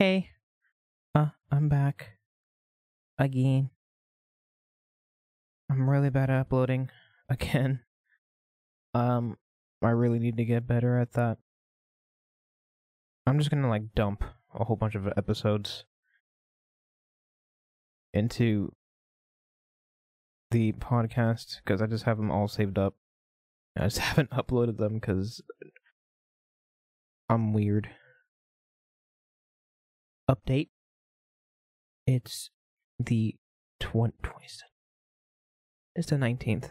Hey, uh, I'm back. Again. I'm really bad at uploading. Again. Um, I really need to get better at that. I'm just gonna, like, dump a whole bunch of episodes into the podcast because I just have them all saved up. I just haven't uploaded them because I'm weird. Update. It's the 20, 27th. It's the 19th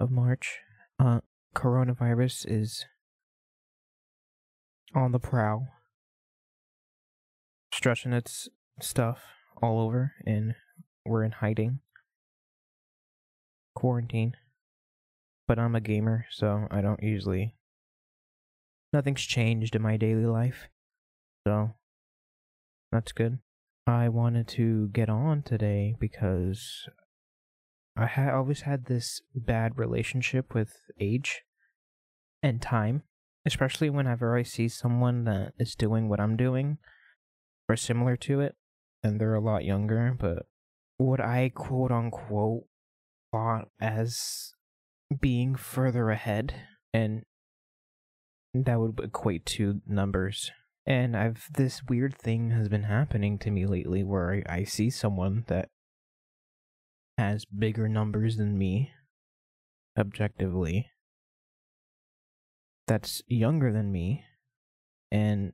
of March. Uh, coronavirus is on the prowl, stretching its stuff all over, and we're in hiding. Quarantine. But I'm a gamer, so I don't usually. Nothing's changed in my daily life. So, that's good. I wanted to get on today because I ha- always had this bad relationship with age and time, especially whenever I see someone that is doing what I'm doing or similar to it, and they're a lot younger, but what I quote unquote thought as being further ahead, and that would equate to numbers. And I've this weird thing has been happening to me lately where I, I see someone that has bigger numbers than me, objectively, that's younger than me, and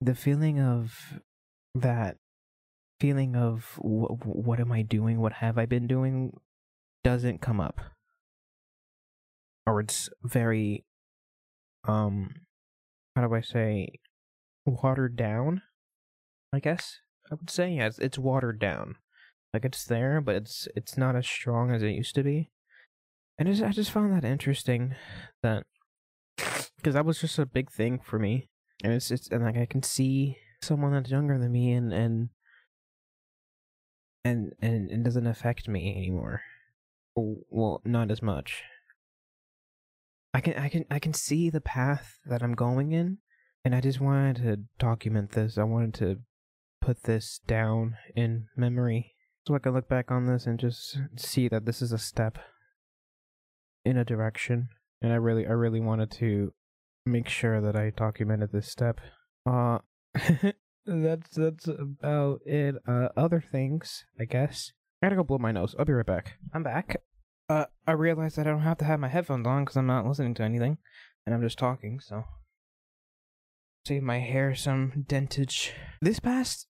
the feeling of that feeling of wh- what am I doing? What have I been doing? Doesn't come up, or it's very, um, how do I say, watered down. I guess I would say yeah, it's, it's watered down. Like it's there, but it's it's not as strong as it used to be. And I just found that interesting that because that was just a big thing for me, and it's it's and like I can see someone that's younger than me and and and and it doesn't affect me anymore. Well, not as much. I can I can I can see the path that I'm going in, and I just wanted to document this. I wanted to put this down in memory so I can look back on this and just see that this is a step in a direction. And I really I really wanted to make sure that I documented this step. Uh that's that's about it. Uh other things, I guess. I gotta go blow my nose. I'll be right back. I'm back. Uh I realized that I don't have to have my headphones on because I'm not listening to anything. And I'm just talking, so save my hair some dentage. This past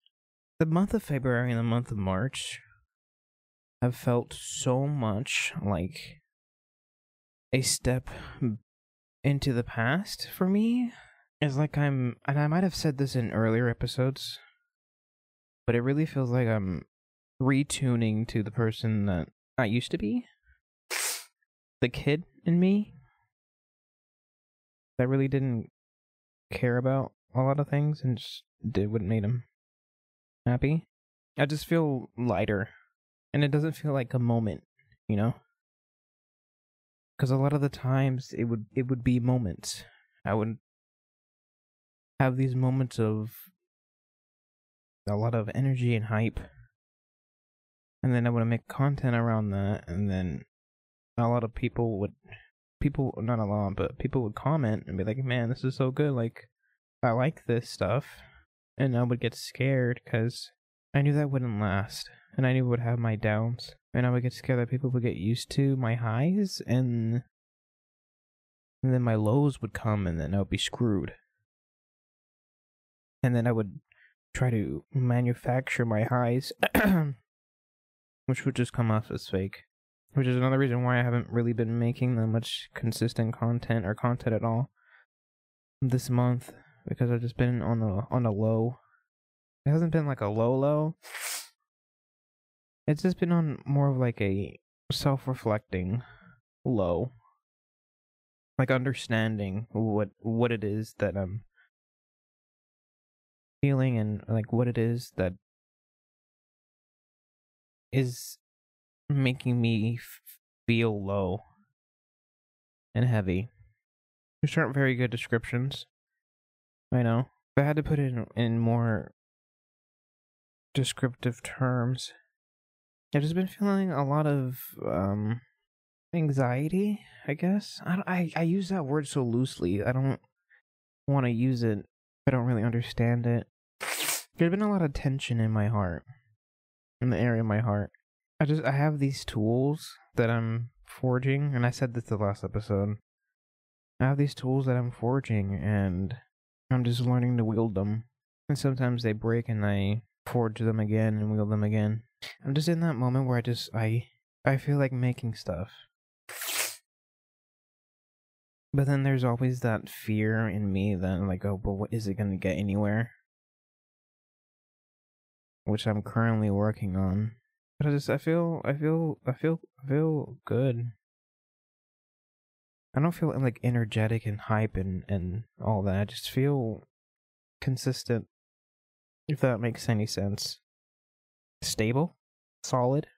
the month of February and the month of March have felt so much like a step into the past for me. It's like I'm, and I might have said this in earlier episodes, but it really feels like I'm retuning to the person that I used to be. The kid in me that really didn't care about a lot of things and just did what made him happy. I just feel lighter, and it doesn't feel like a moment, you know. Because a lot of the times it would it would be moments. I would have these moments of a lot of energy and hype, and then I would make content around that, and then a lot of people would people not a lot, but people would comment and be like, "Man, this is so good! Like, I like this stuff." and I would get scared because I knew that wouldn't last, and I knew it would have my downs, and I would get scared that people would get used to my highs, and and then my lows would come, and then I would be screwed, and then I would try to manufacture my highs, which would just come off as fake. Which is another reason why I haven't really been making that much consistent content or content at all this month because I've just been on a on a low. It hasn't been like a low low. It's just been on more of like a self-reflecting low. Like understanding what what it is that I'm feeling and like what it is that is making me feel low and heavy. Which aren't very good descriptions. I know. If I had to put it in, in more descriptive terms. I've just been feeling a lot of um anxiety, I guess. I I I use that word so loosely. I don't want to use it. I don't really understand it. There's been a lot of tension in my heart, in the area of my heart. I just I have these tools that I'm forging, and I said this the last episode. I have these tools that I'm forging, and I'm just learning to wield them. And sometimes they break, and I forge them again and wield them again. I'm just in that moment where I just I I feel like making stuff. But then there's always that fear in me that like, oh, but what is it gonna get anywhere? Which I'm currently working on. But I just I feel I feel I feel I feel good. I don't feel like energetic and hype and and all that. I just feel consistent. If that makes any sense. Stable, solid.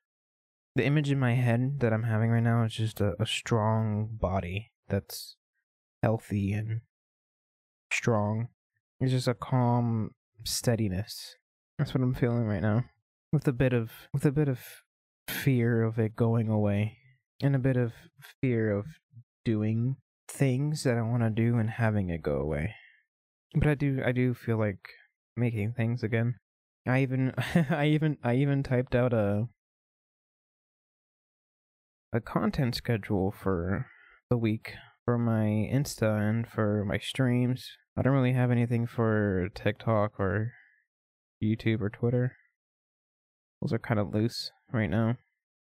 The image in my head that I'm having right now is just a, a strong body that's healthy and strong. It's just a calm steadiness. That's what I'm feeling right now with a bit of with a bit of fear of it going away and a bit of fear of doing things that I want to do and having it go away. But I do I do feel like making things again. I even I even I even typed out a a content schedule for the week for my Insta and for my streams. I don't really have anything for TikTok or YouTube or Twitter. Those are kind of loose right now.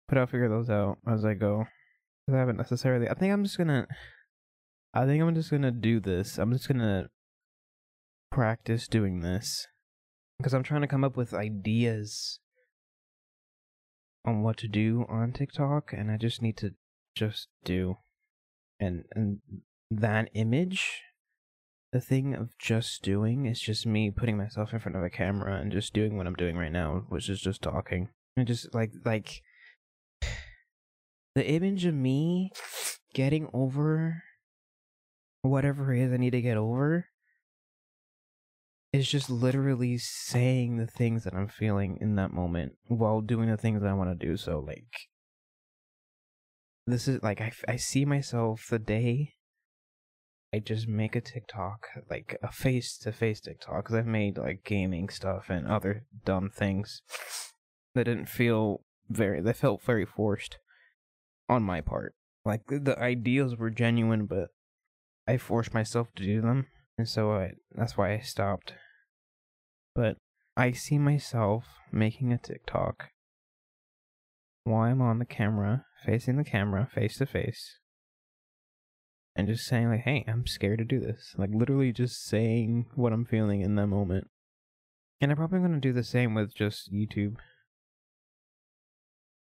But I'll figure those out as I go. I haven't necessarily. I think I'm just gonna. I think I'm just gonna do this. I'm just gonna practice doing this because I'm trying to come up with ideas on what to do on TikTok, and I just need to just do. And and that image the thing of just doing is just me putting myself in front of a camera and just doing what I'm doing right now, which is just talking. And just like like the image of me getting over whatever it is I need to get over is just literally saying the things that I'm feeling in that moment while doing the things that I want to do. So like this is like I, I see myself the day I just make a TikTok, like a face to face TikTok, because I've made like gaming stuff and other dumb things that didn't feel very, they felt very forced on my part. Like the ideals were genuine, but I forced myself to do them, and so I, that's why I stopped. But I see myself making a TikTok while I'm on the camera, facing the camera, face to face, and just saying like, "Hey, I'm scared to do this." Like literally just saying what I'm feeling in that moment. And I'm probably going to do the same with just YouTube.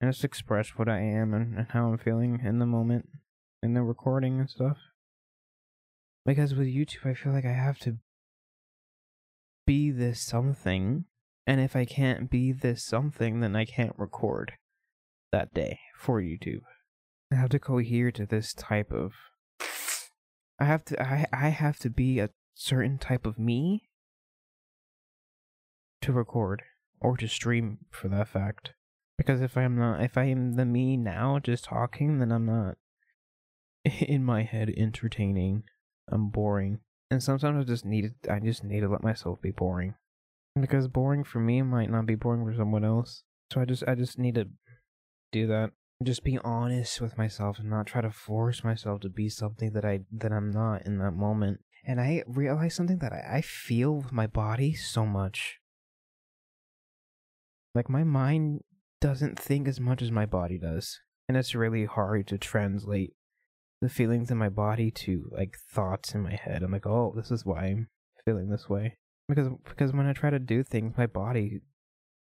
And just express what I am and, and how I'm feeling in the moment in the recording and stuff. Because with YouTube, I feel like I have to be this something. And if I can't be this something, then I can't record that day for YouTube. I have to cohere to this type of I have to I I have to be a certain type of me to record or to stream for that fact. Because if I'm not if I am the me now just talking, then I'm not in my head entertaining. I'm boring. And sometimes I just need I just need to let myself be boring. Because boring for me might not be boring for someone else. So I just I just need to do that just be honest with myself and not try to force myself to be something that I that I'm not in that moment. And I realize something that I, I feel with my body so much. Like my mind doesn't think as much as my body does. And it's really hard to translate the feelings in my body to like thoughts in my head. I'm like, oh, this is why I'm feeling this way. Because because when I try to do things, my body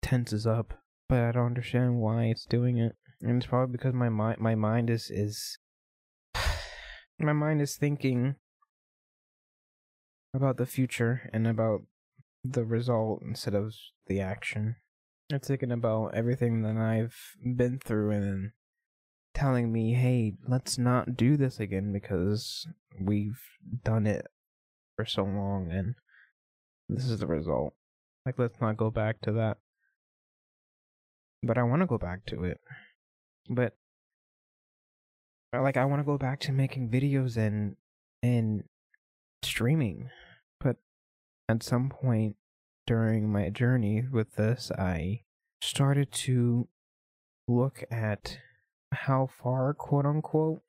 tenses up, but I don't understand why it's doing it and it's probably because my mind my mind is is my mind is thinking about the future and about the result instead of the action. It's thinking about everything that I've been through and telling me, hey, let's not do this again because we've done it for so long and this is the result. Like, let's not go back to that. but I want to go back to it. But like I want to go back to making videos and and streaming. But at some point during my journey with this, I started to look at how far, quote unquote,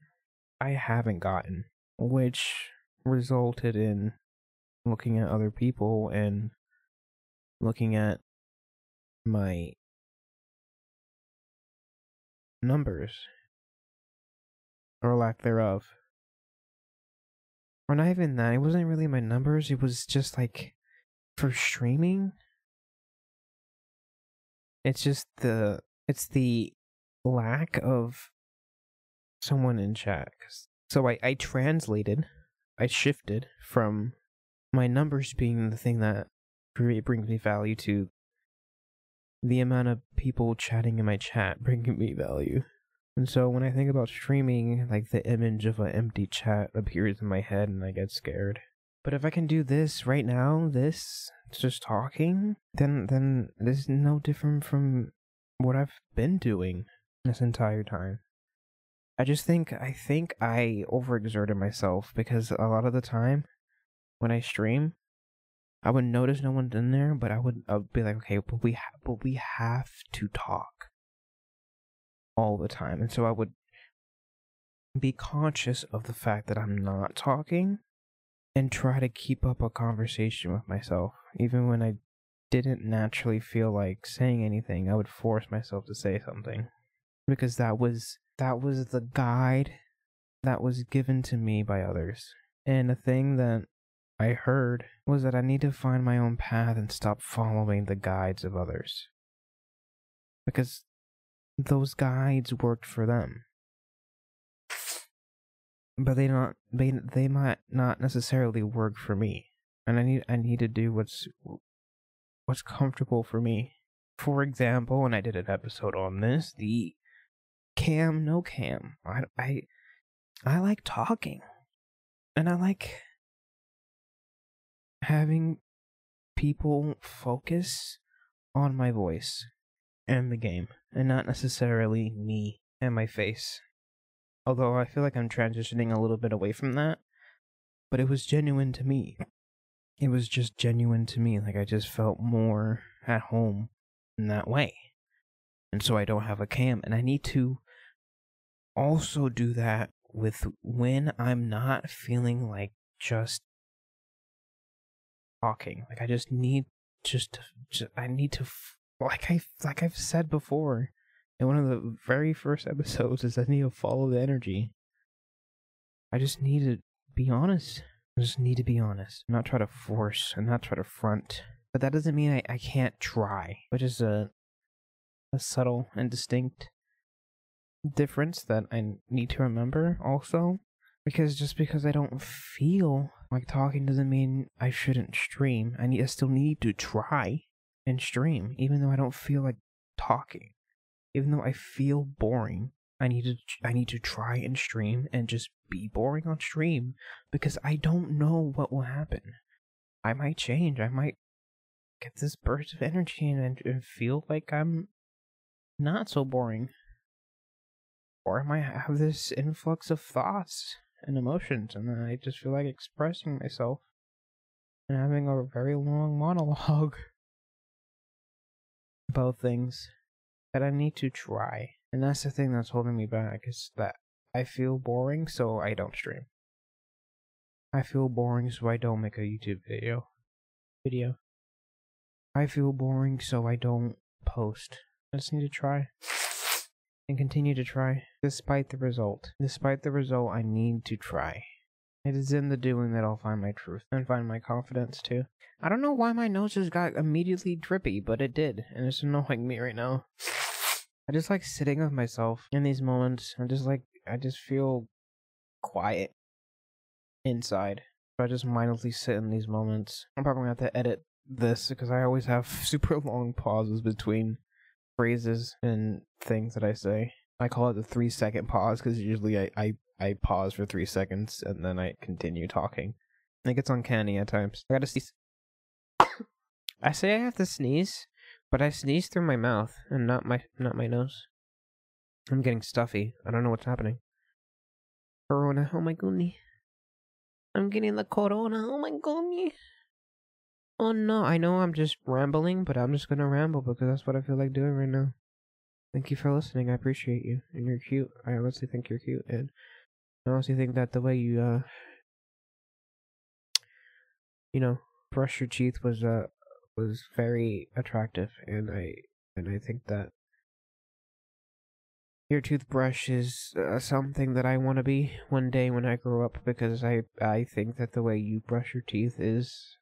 I haven't gotten, which resulted in looking at other people and looking at my numbers or lack thereof. Or not even that. It wasn't really my numbers. It was just like for streaming. It's just the it's the lack of someone in chat. So I I translated, I shifted from my numbers being the thing that brings me value to the amount of people chatting in my chat bringing me value. And so when I think about streaming, like the image of an empty chat appears in my head and I get scared. But if I can do this right now, this just talking, then then this is no different from what I've been doing this entire time. I just think I think I overexerted myself because a lot of the time when I stream, I would notice no one's in there, but I would, I would be like, okay, but we ha- but we have to talk all the time, and so I would be conscious of the fact that I'm not talking and try to keep up a conversation with myself, even when I didn't naturally feel like saying anything. I would force myself to say something because that was that was the guide that was given to me by others, and a thing that I heard was that I need to find my own path and stop following the guides of others. Because those guides worked for them. But they not they they might not necessarily work for me. And I need I need to do what's what's comfortable for me. For example, and I did an episode on this, the cam no cam. I I I like talking. And I like having people focus on my voice and the game and not necessarily me and my face. Although I feel like I'm transitioning a little bit away from that, but it was genuine to me. It was just genuine to me. Like I just felt more at home in that way. And so I don't have a cam and I need to also do that with when I'm not feeling like just talking. Like I just need just, to, just I need to like I like I've said before in one of the very first episodes is I need to follow the energy. I just need to be honest. I just need to be honest. Not try to force and not try to front. But that doesn't mean I, I can't try, which is a a subtle and distinct difference that I need to remember also. Because just because I don't feel like talking doesn't mean I shouldn't stream. I need I still need to try and stream, even though I don't feel like talking. Even though I feel boring, I need to I need to try and stream and just be boring on stream because I don't know what will happen. I might change. I might get this burst of energy and, and feel like I'm not so boring. Or I might have this influx of thoughts and emotions, and I just feel like expressing myself and having a very long monologue about things that I need to try. And that's the thing that's holding me back is that I feel boring, so I don't stream. I feel boring, so I don't make a YouTube video. Video. I feel boring, so I don't post. I just need to try and continue to try, despite the result. Despite the result, I need to try. It is in the doing that I'll find my truth and find my confidence too. I don't know why my nose just got immediately drippy, but it did, and it's annoying me right now. I just like sitting with myself in these moments. I'm just like, I just feel quiet inside. So I just mindlessly sit in these moments. I'm probably gonna have to edit this because I always have super long pauses between phrases and things that I say. I call it the three second pause because usually I, I, I pause for three seconds and then I continue talking. It gets uncanny at times. I gotta sneeze. I say I have to sneeze But I sneeze through my mouth and not my not my nose. I'm getting stuffy. I don't know what's happening. Corona. Oh my goodness. I'm getting the corona. Oh my goodness. Oh no, I know I'm just rambling, but I'm just gonna ramble because that's what I feel like doing right now. Thank you for listening. I appreciate you. And you're cute. I honestly think you're cute. And I honestly think that the way you, uh, you know, brush your teeth was, uh, was very attractive. And I, and I think that your toothbrush is uh, something that I want to be one day when I grow up because I, I think that the way you brush your teeth is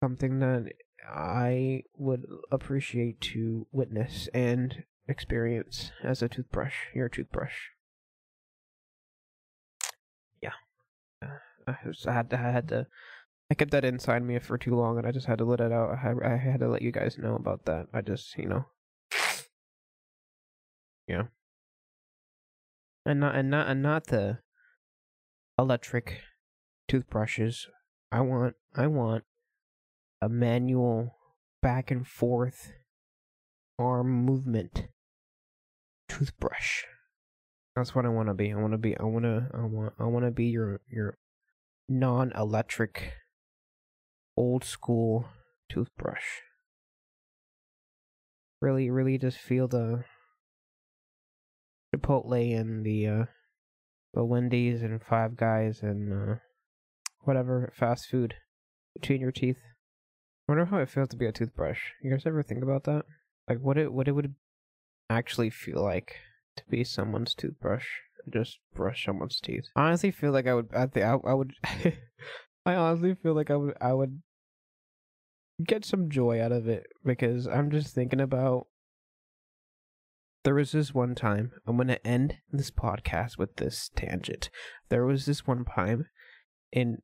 something that I would appreciate to witness and experience as a toothbrush, your toothbrush. Yeah. Uh, I, was, I had to, I had to, I kept that inside me for too long and I just had to let it out. I, I had to let you guys know about that. I just, you know. Yeah. And not, and not, and not the electric toothbrushes. I want, I want a manual back and forth arm movement toothbrush. That's what I want to be. I want to be. I want to. I want. I want to be your your non-electric, old school toothbrush. Really, really, just feel the Chipotle and the uh, the Wendy's and Five Guys and uh, whatever fast food between your teeth. I wonder how it feels to be a toothbrush. You guys ever think about that? Like what it what it would actually feel like to be someone's toothbrush. Just brush someone's teeth. I honestly feel like I would. I think I, I would. I honestly feel like I would. I would get some joy out of it because I'm just thinking about. There was this one time. I'm gonna end this podcast with this tangent. There was this one time in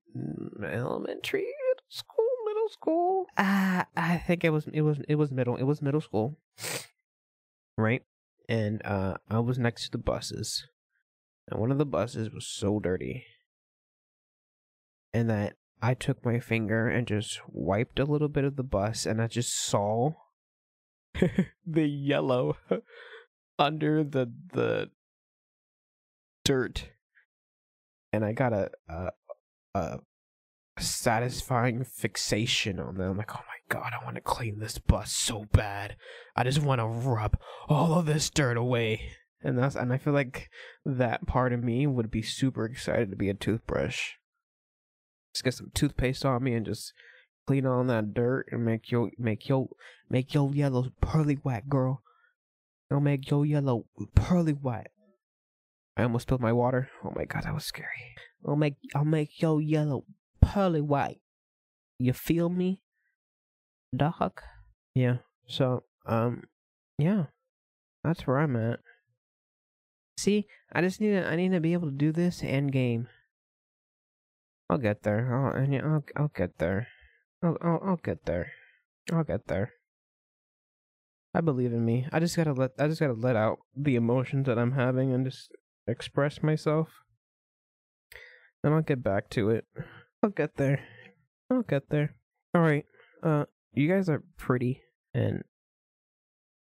elementary school middle school. Uh, I think it was it was it was middle it was middle school, right? And uh, I was next to the buses, and one of the buses was so dirty, and that I took my finger and just wiped a little bit of the bus, and I just saw the yellow under the the dirt, and I got a a, a satisfying fixation on them. Like, oh my god, I want to clean this bus so bad. I just want to rub all of this dirt away. And that's and I feel like that part of me would be super excited to be a toothbrush. Just get some toothpaste on me and just clean all that dirt and make your make your make your yellow pearly white, girl. I'll make your yellow pearly white. I almost spilled my water. Oh my god, that was scary. I'll make I'll make your yellow pearly white. You feel me? Dog? Yeah. So, um, yeah. That's where I'm at. See, I just need to, I need to be able to do this end game. I'll get there. I'll, I'll, I'll get there. I'll, I'll, I'll get there. I'll get there. I believe in me. I just gotta let, I just gotta let out the emotions that I'm having and just express myself. And I'll get back to it. I'll get there. I'll get there. All right. Uh, you guys are pretty, and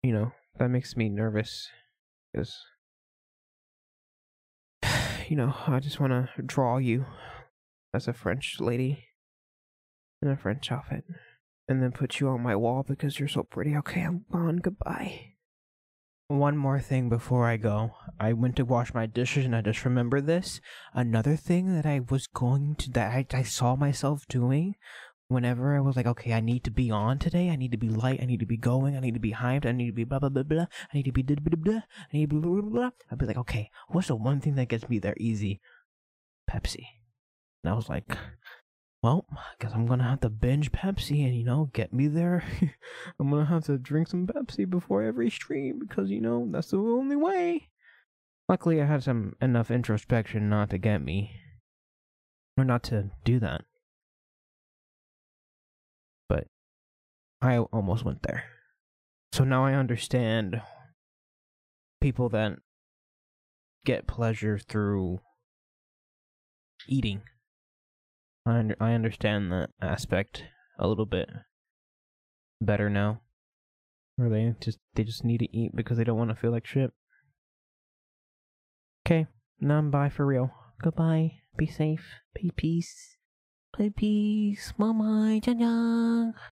you know that makes me nervous because you know I just want to draw you as a French lady in a French outfit, and then put you on my wall because you're so pretty. Okay, I'm gone. Goodbye. One more thing before I go. I went to wash my dishes and I just remember this. Another thing that I was going to, that I, I saw myself doing whenever I was like, okay, I need to be on today. I need to be light. I need to be going. I need to be hyped. I need to be blah, blah, blah, blah. I need to be blah, blah, blah. I need to be blah, blah, blah. I'd be like, okay, what's the one thing that gets me there easy? Pepsi. And I was like, well, I guess I'm gonna have to binge Pepsi and, you know, get me there. I'm gonna have to drink some Pepsi before every stream because, you know, that's the only way. Luckily, I had some enough introspection not to get me. Or not to do that. But I almost went there. So now I understand people that get pleasure through eating I I understand that aspect a little bit better now? Or they just they just need to eat because they don't want to feel like shit. Okay, now I'm bye for real. Goodbye. Be safe. Be peace. Play peace. Bye bye.